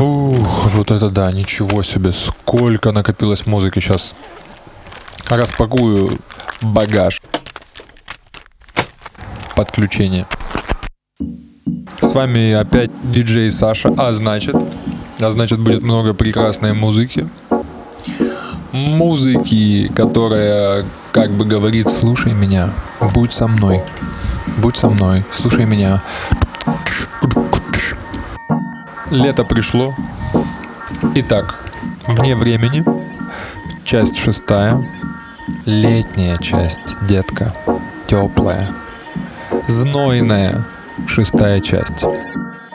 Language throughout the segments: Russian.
Фух, вот это да, ничего себе, сколько накопилось музыки сейчас. Распакую багаж. Подключение. С вами опять диджей Саша, а значит, а значит будет много прекрасной музыки. Музыки, которая как бы говорит, слушай меня, будь со мной, будь со мной, слушай меня. Лето пришло. Итак, вне времени, часть шестая, летняя часть, детка, теплая, знойная шестая часть.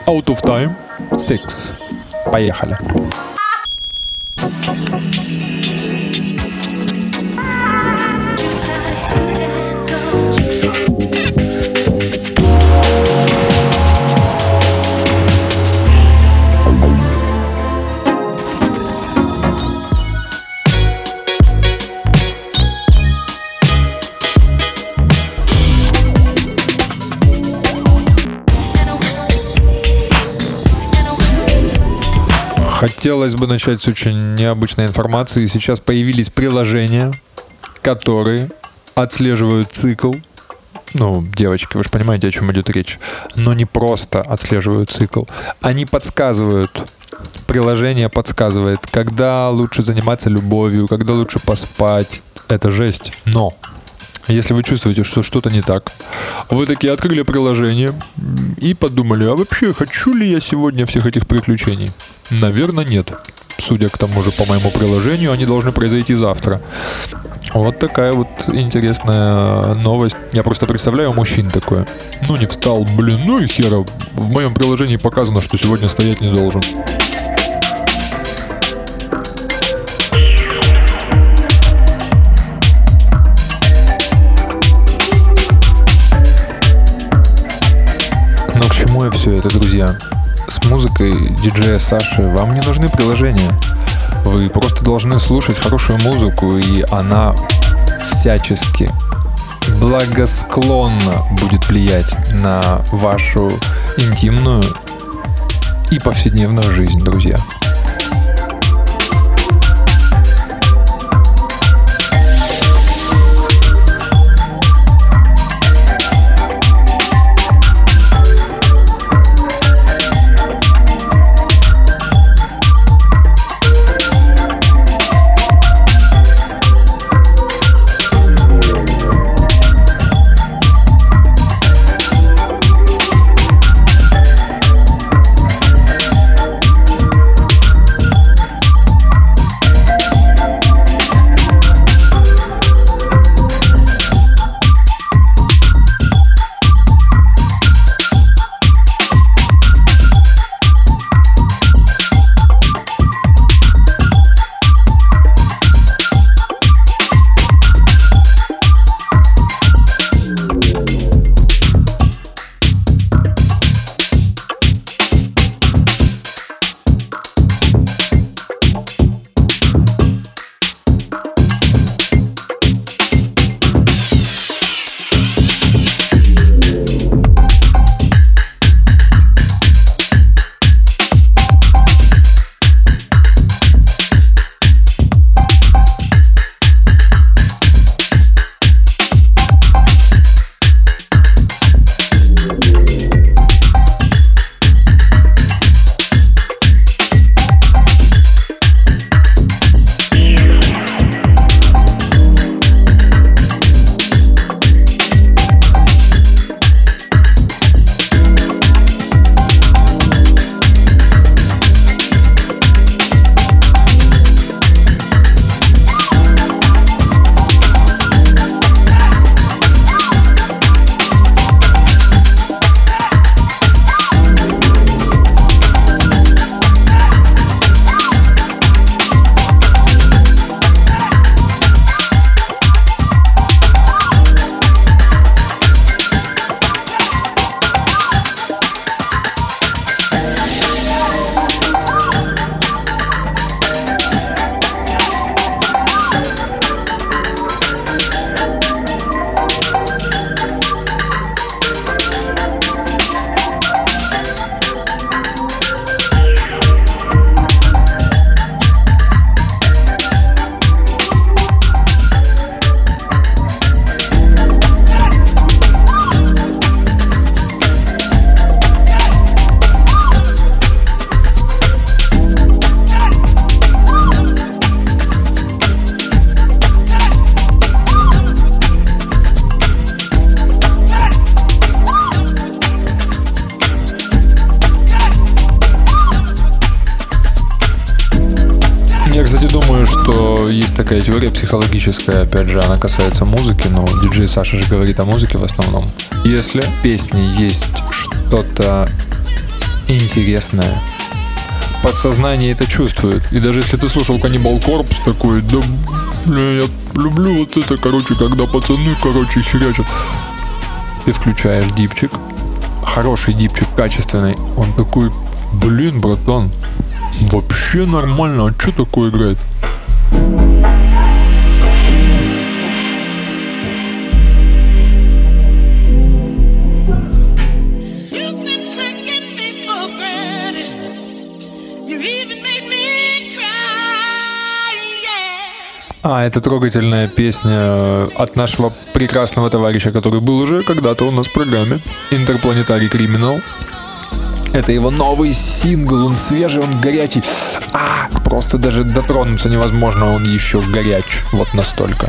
Out of time, six. Поехали. Хотелось бы начать с очень необычной информации. Сейчас появились приложения, которые отслеживают цикл. Ну, девочки, вы же понимаете, о чем идет речь. Но не просто отслеживают цикл. Они подсказывают приложение подсказывает, когда лучше заниматься любовью, когда лучше поспать. Это жесть. Но если вы чувствуете, что что-то не так, вы такие открыли приложение и подумали, а вообще хочу ли я сегодня всех этих приключений? Наверное, нет. Судя к тому же по моему приложению, они должны произойти завтра. Вот такая вот интересная новость. Я просто представляю мужчин такое. Ну не встал, блин, ну и хера. В моем приложении показано, что сегодня стоять не должен. Но к чему я все это, друзья? С музыкой диджея Саши вам не нужны приложения. Вы просто должны слушать хорошую музыку, и она всячески благосклонно будет влиять на вашу интимную и повседневную жизнь, друзья. Теория психологическая, опять же, она касается музыки, но диджей Саша же говорит о музыке в основном. Если в песне есть что-то интересное, подсознание это чувствует. И даже если ты слушал Каннибал Корпус такой, да, бля, я люблю вот это, короче, когда пацаны, короче, херячат. Ты включаешь дипчик, хороший дипчик, качественный, он такой, блин, братан, вообще нормально, а что такое играет? А, это трогательная песня от нашего прекрасного товарища, который был уже когда-то у нас в программе. Интерпланетарий Криминал. Это его новый сингл, он свежий, он горячий. А, просто даже дотронуться невозможно, он еще горяч. Вот настолько.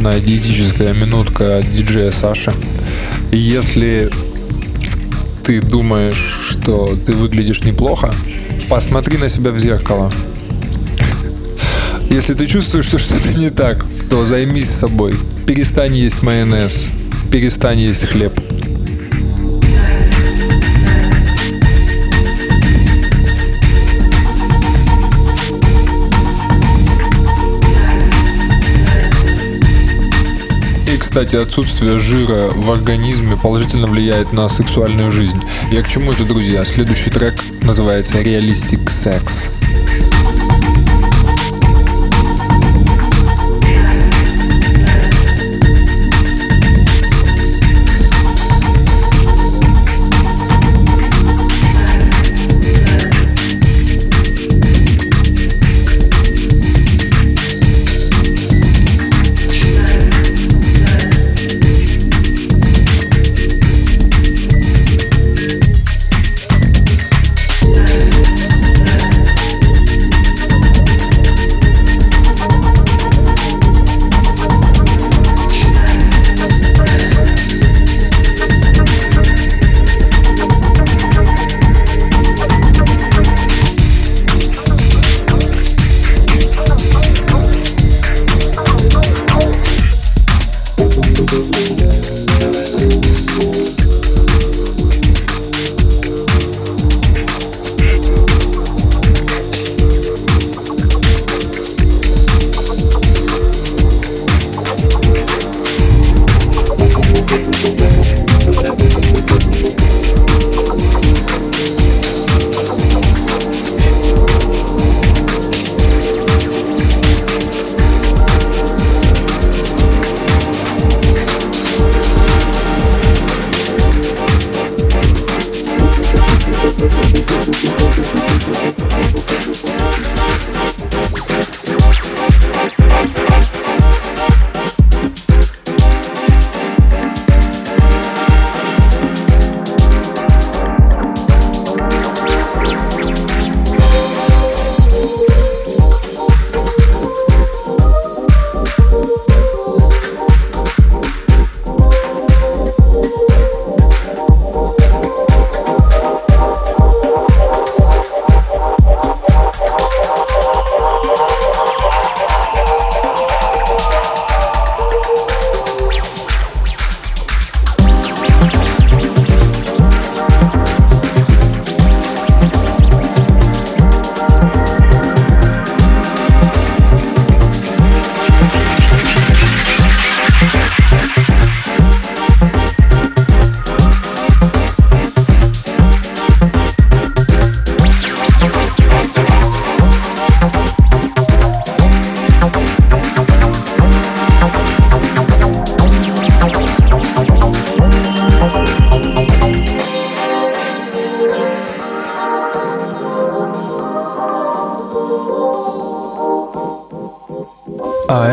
Одна диетическая минутка от диджея Саши. Если ты думаешь, что ты выглядишь неплохо, посмотри на себя в зеркало. Если ты чувствуешь, что что-то не так, то займись собой. Перестань есть майонез. Перестань есть хлеб. Кстати, отсутствие жира в организме положительно влияет на сексуальную жизнь. Я к чему это, друзья? Следующий трек называется Realistic Sex.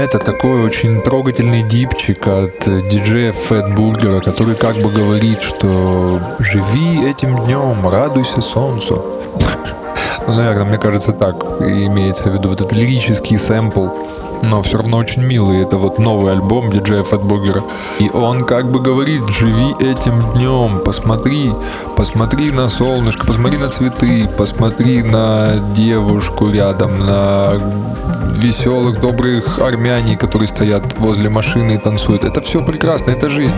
Это такой очень трогательный дипчик от диджея Фэт Бургера, который как бы говорит, что живи этим днем, радуйся солнцу. Ну, наверное, мне кажется, так имеется в виду вот этот лирический сэмпл но все равно очень милый. Это вот новый альбом диджея Фэтбургера. И он как бы говорит, живи этим днем, посмотри, посмотри на солнышко, посмотри на цветы, посмотри на девушку рядом, на веселых, добрых армяне, которые стоят возле машины и танцуют. Это все прекрасно, это жизнь.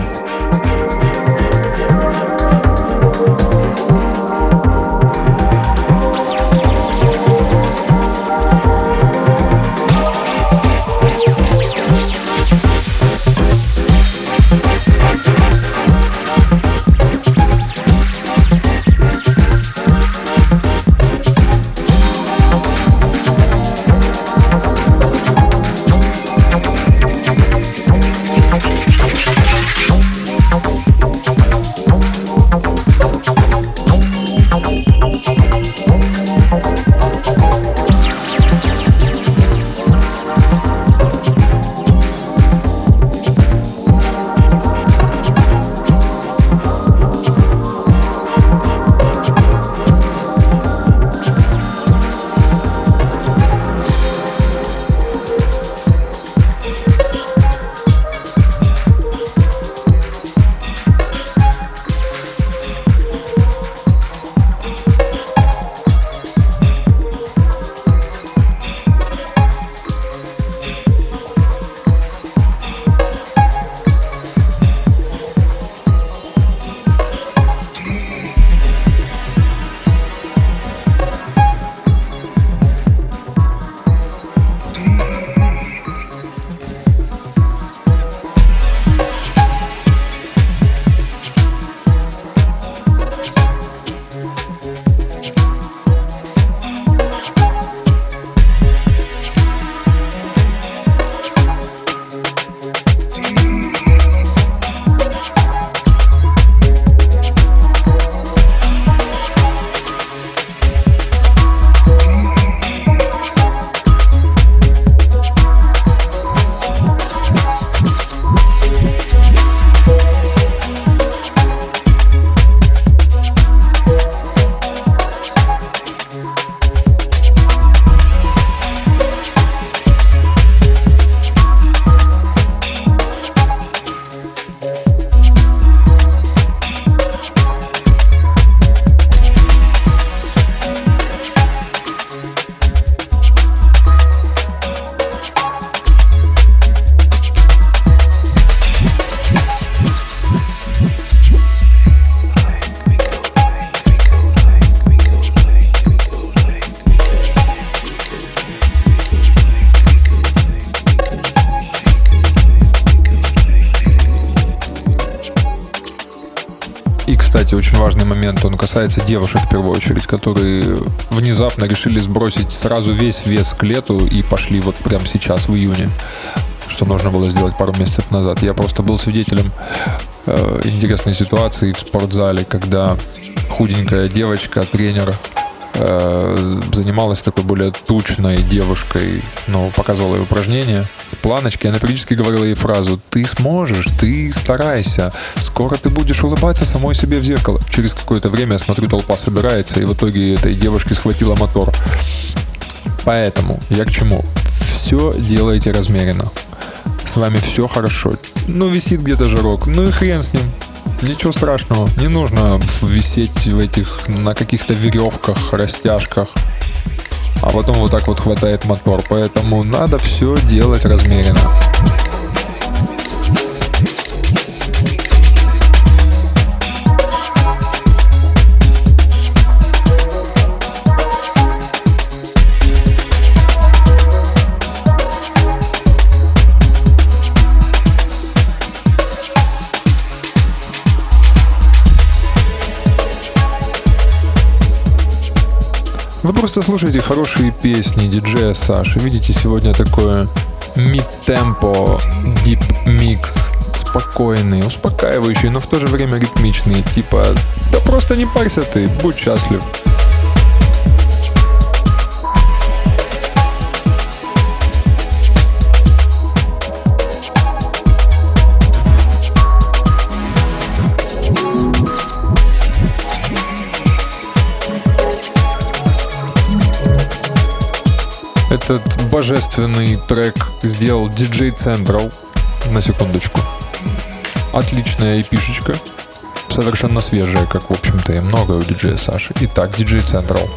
Касается девушек в первую очередь, которые внезапно решили сбросить сразу весь вес к лету и пошли вот прямо сейчас, в июне, что нужно было сделать пару месяцев назад. Я просто был свидетелем э, интересной ситуации в спортзале, когда худенькая девочка, тренер, э, занималась такой более тучной девушкой, ну, показывала ей упражнения – планочке, она периодически говорила ей фразу «Ты сможешь, ты старайся, скоро ты будешь улыбаться самой себе в зеркало». Через какое-то время, я смотрю, толпа собирается, и в итоге этой девушке схватила мотор. Поэтому я к чему? Все делайте размеренно. С вами все хорошо. Ну, висит где-то жирок. Ну и хрен с ним. Ничего страшного. Не нужно висеть в этих, на каких-то веревках, растяжках а потом вот так вот хватает мотор. Поэтому надо все делать размеренно. Вы просто слушаете хорошие песни диджея Саши. Видите сегодня такое мид-темпо, дип микс, спокойный, успокаивающий, но в то же время ритмичный. Типа, да просто не парься ты, будь счастлив. Этот божественный трек сделал DJ Central. На секундочку. Отличная эпишечка. Совершенно свежая, как, в общем-то, и много у диджея Саши. Итак, DJ Central.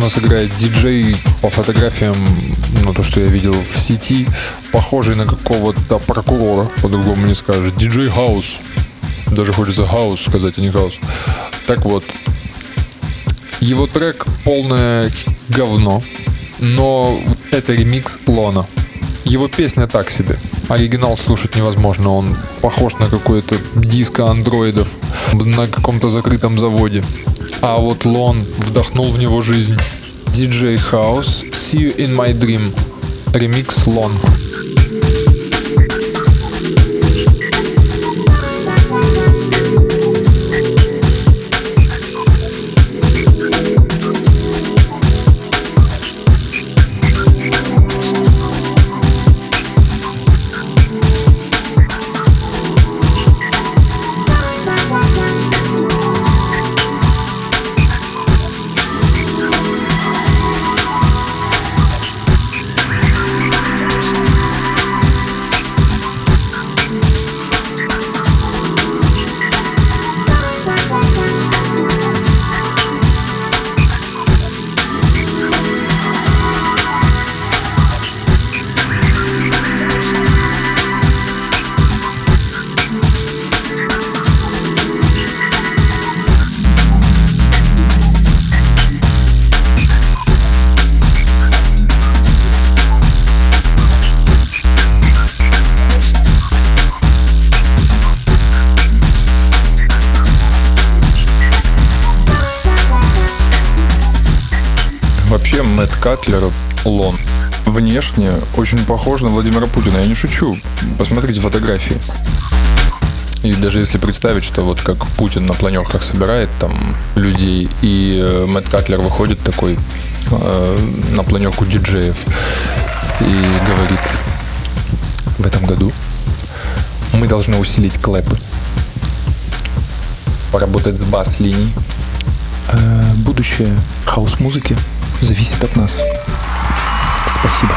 У нас играет диджей по фотографиям, ну то, что я видел в сети, похожий на какого-то прокурора, по-другому не скажешь. Диджей Хаус. Даже хочется хаус сказать, а не хаус. Так вот, его трек полное говно, но это ремикс Лона. Его песня так себе. Оригинал слушать невозможно, он похож на какой-то диско андроидов на каком-то закрытом заводе. А вот Лон вдохнул в него жизнь. DJ House, See You In My Dream. Ремикс Лон. Катлер Лон. Внешне очень похож на Владимира Путина. Я не шучу. Посмотрите фотографии. И даже если представить, что вот как Путин на планерках собирает там людей, и э, Мэтт Катлер выходит такой э, на планерку диджеев и говорит, в этом году мы должны усилить клэпы, поработать с бас-линией. Э, будущее хаос-музыки зависит от нас. Спасибо.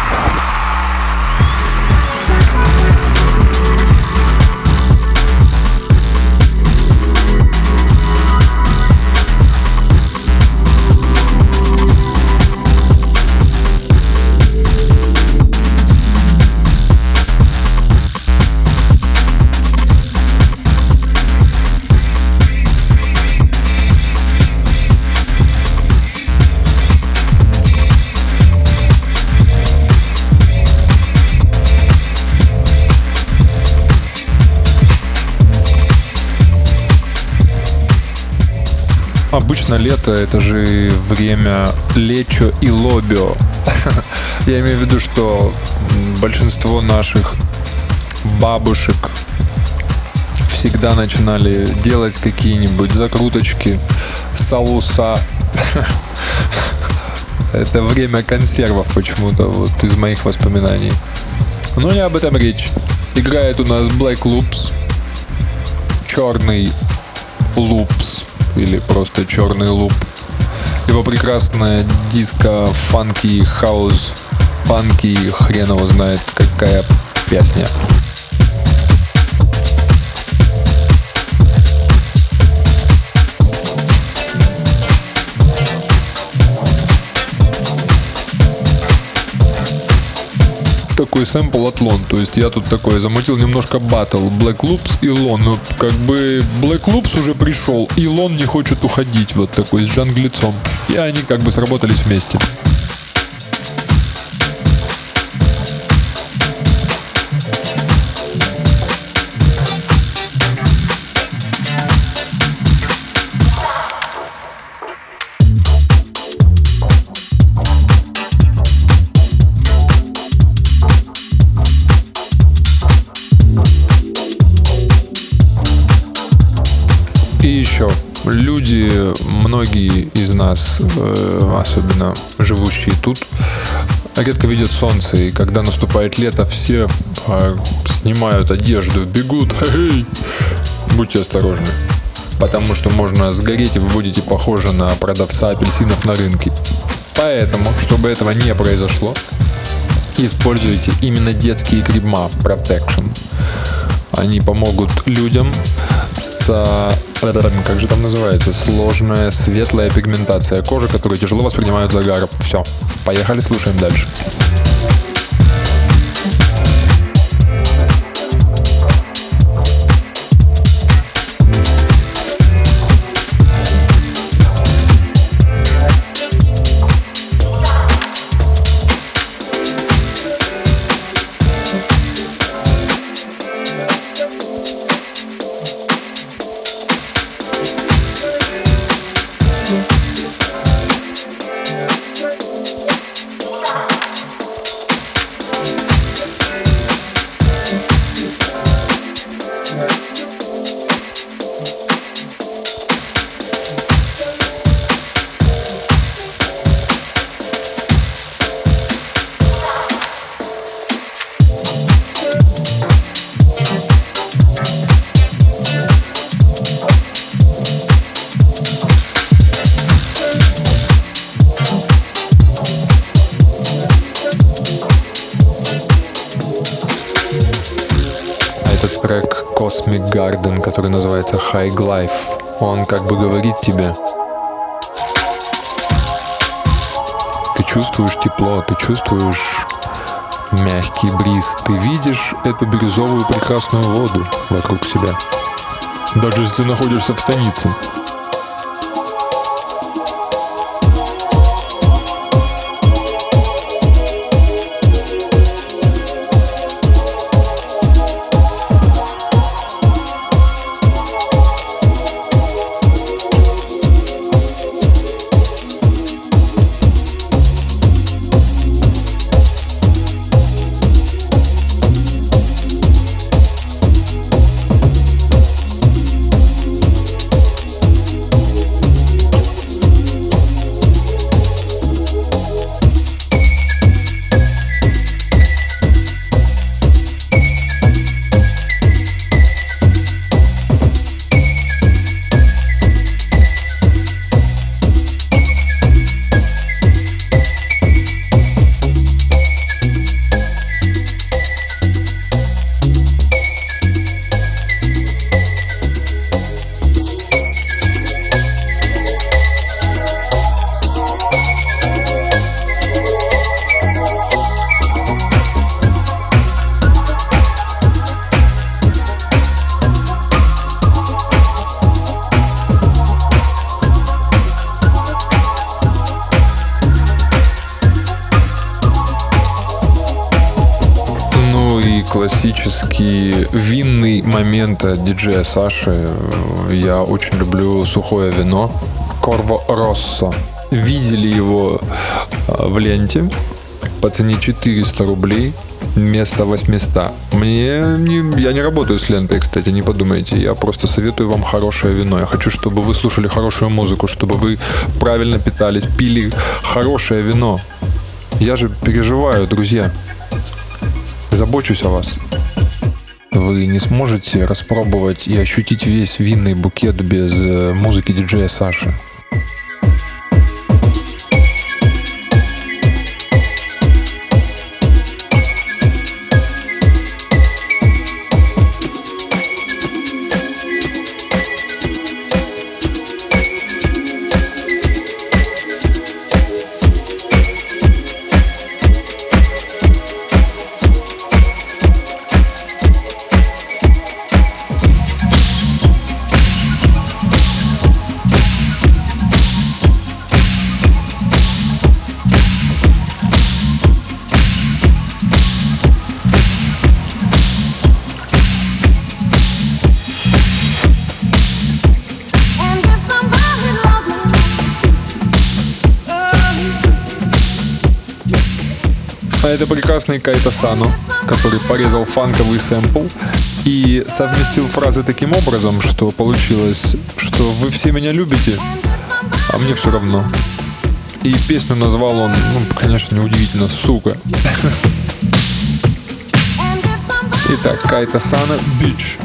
Обычно лето это же время лечо и лобио. Я имею в виду, что большинство наших бабушек всегда начинали делать какие-нибудь закруточки, салуса. Это время консервов почему-то, вот из моих воспоминаний. Но не об этом речь. Играет у нас Black Loops, черный лупс или просто черный луп. Его прекрасная диско, фанки, хаус, фанки, хрен его знает какая песня. Такой сэмпл от Лон. То есть я тут такой замутил немножко батл Black Loops и Лон. Но как бы Black Loops уже пришел, и Лон не хочет уходить вот такой с джанглицом. И они как бы сработались вместе. Люди, многие из нас, э, особенно живущие тут, редко видят солнце, и когда наступает лето, все э, снимают одежду, бегут. Хей! Будьте осторожны, потому что можно сгореть, и вы будете похожи на продавца апельсинов на рынке. Поэтому, чтобы этого не произошло, используйте именно детские крема Protection. Они помогут людям с, как же там называется, сложная светлая пигментация кожи, которые тяжело воспринимают загар. Все, поехали, слушаем дальше. High Life. Он как бы говорит тебе, ты чувствуешь тепло, ты чувствуешь мягкий бриз, ты видишь эту бирюзовую прекрасную воду вокруг себя. Даже если ты находишься в станице. От диджея Саши. Я очень люблю сухое вино. Корво Россо. Видели его а, в ленте по цене 400 рублей вместо 800. Мне не, я не работаю с лентой, кстати, не подумайте. Я просто советую вам хорошее вино. Я хочу, чтобы вы слушали хорошую музыку, чтобы вы правильно питались, пили хорошее вино. Я же переживаю, друзья. Забочусь о вас. Вы не сможете распробовать и ощутить весь винный букет без э, музыки диджея Саши. Прекрасный Кайта Сано, который порезал фанковый сэмпл и совместил фразы таким образом, что получилось, что вы все меня любите, а мне все равно. И песню назвал он, ну, конечно, неудивительно, сука. Итак, Кайта Сана, Бич.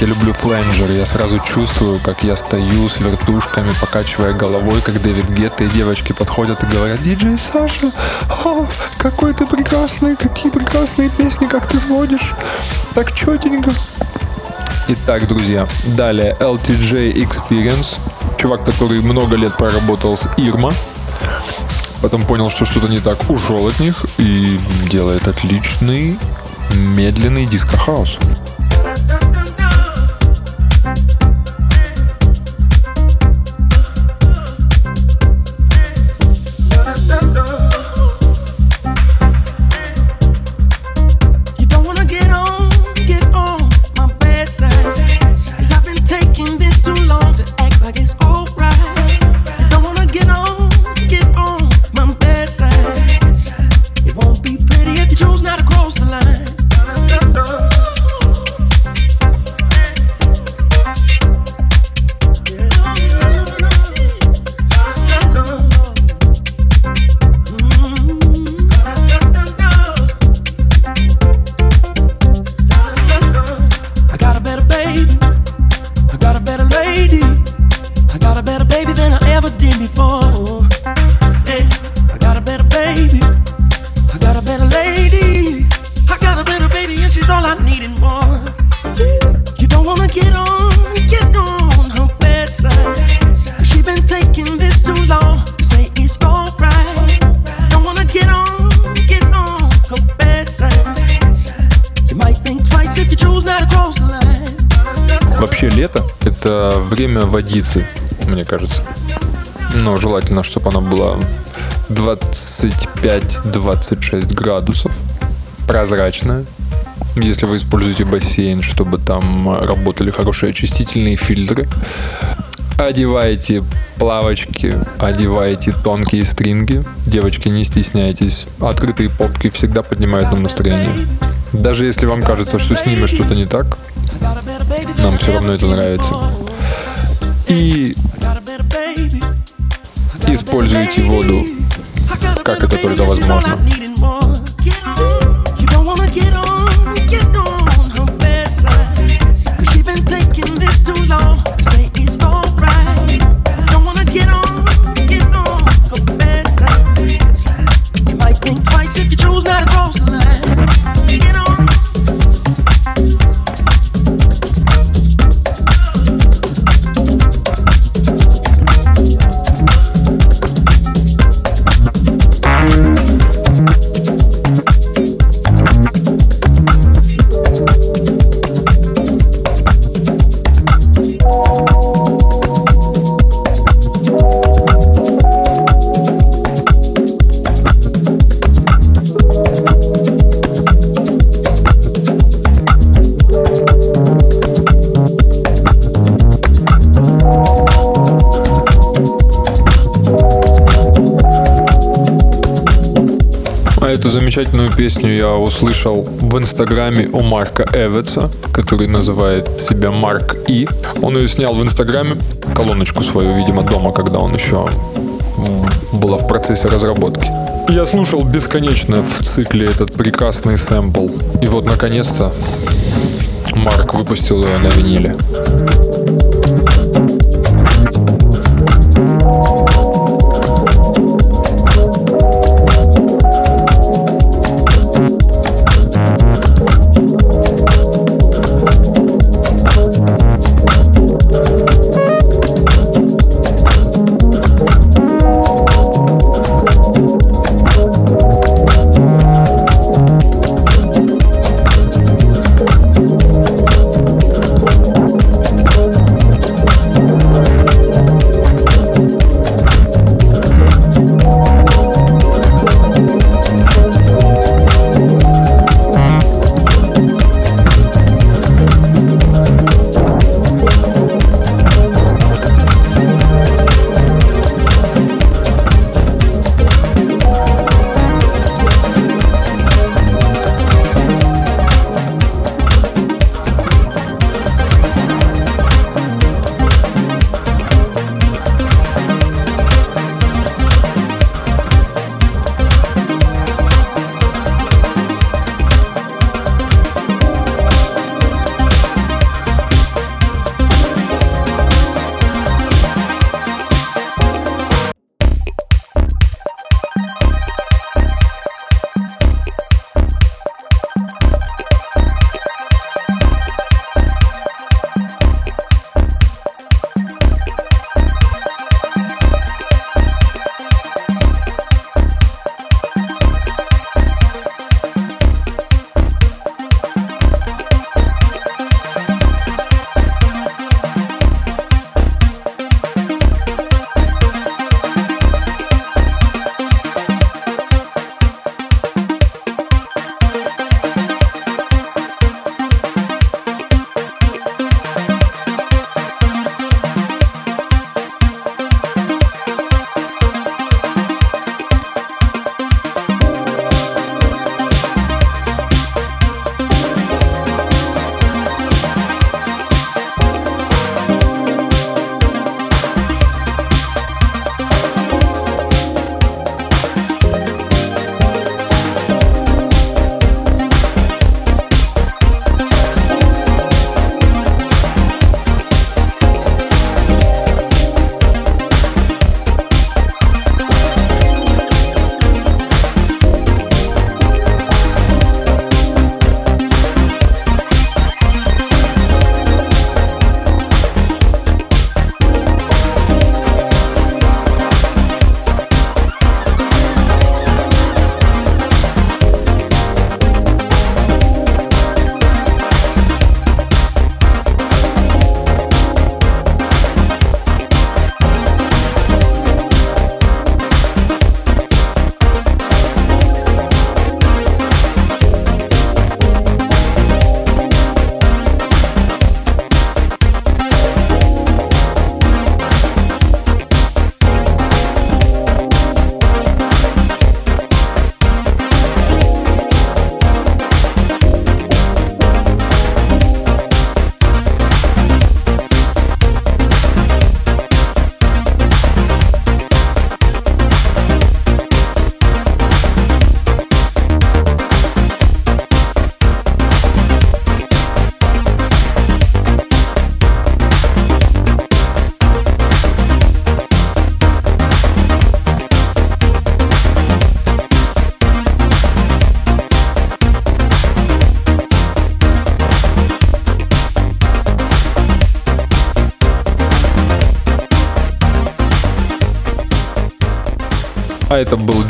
Я люблю фленджер. Я сразу чувствую, как я стою с вертушками, покачивая головой, как Дэвид Гетта и девочки подходят и говорят, диджей Саша, о, какой ты прекрасный, какие прекрасные песни, как ты сводишь. Так четенько. Итак, друзья, далее LTJ Experience. Чувак, который много лет проработал с Ирма. Потом понял, что что-то не так, ушел от них и делает отличный медленный диско-хаус. Водицы, мне кажется. Но желательно, чтобы она была 25-26 градусов, прозрачная. Если вы используете бассейн, чтобы там работали хорошие очистительные фильтры. Одевайте плавочки, одевайте тонкие стринги. Девочки, не стесняйтесь. Открытые попки всегда поднимают нам настроение. Даже если вам кажется, что с ними что-то не так, нам все равно это нравится и используйте воду, как это только возможно. Замечательную песню я услышал в инстаграме у Марка Эвица, который называет себя Марк И. Он ее снял в инстаграме, колоночку свою, видимо, дома, когда он еще была в процессе разработки. Я слушал бесконечно в цикле этот прекрасный сэмпл. И вот, наконец-то, Марк выпустил ее на виниле.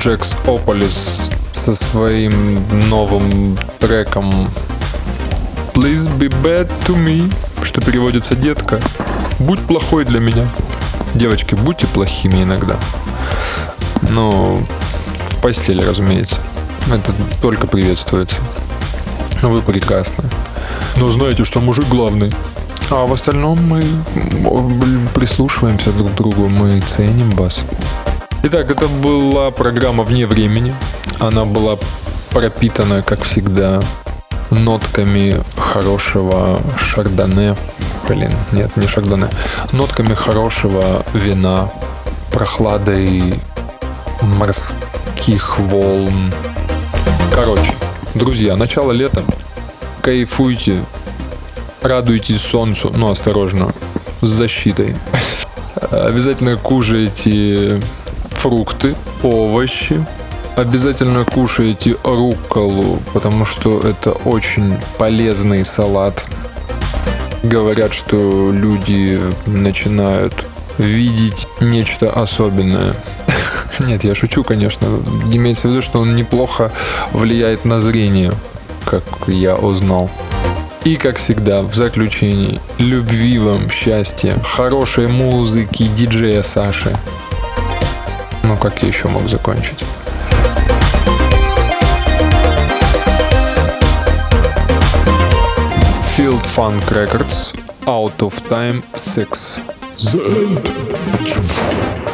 Джекс Ополис со своим новым треком Please be bad to me, что переводится «Детка, будь плохой для меня». Девочки, будьте плохими иногда. Ну, в постели, разумеется. Это только приветствуется. Вы прекрасны. Но знаете, что мужик главный. А в остальном мы прислушиваемся друг к другу, мы ценим вас. Итак, это была программа «Вне времени». Она была пропитана, как всегда, нотками хорошего шардоне. Блин, нет, не шардоне. Нотками хорошего вина, прохладой морских волн. Короче, друзья, начало лета. Кайфуйте, радуйтесь солнцу, ну осторожно, с защитой. Обязательно кушайте фрукты, овощи. Обязательно кушайте рукколу, потому что это очень полезный салат. Говорят, что люди начинают видеть нечто особенное. Нет, я шучу, конечно. Имеется в виду, что он неплохо влияет на зрение, как я узнал. И, как всегда, в заключении, любви вам, счастья, хорошей музыки, диджея Саши. Ну, как я еще мог закончить? Field Funk Records, Out of Time 6. The End.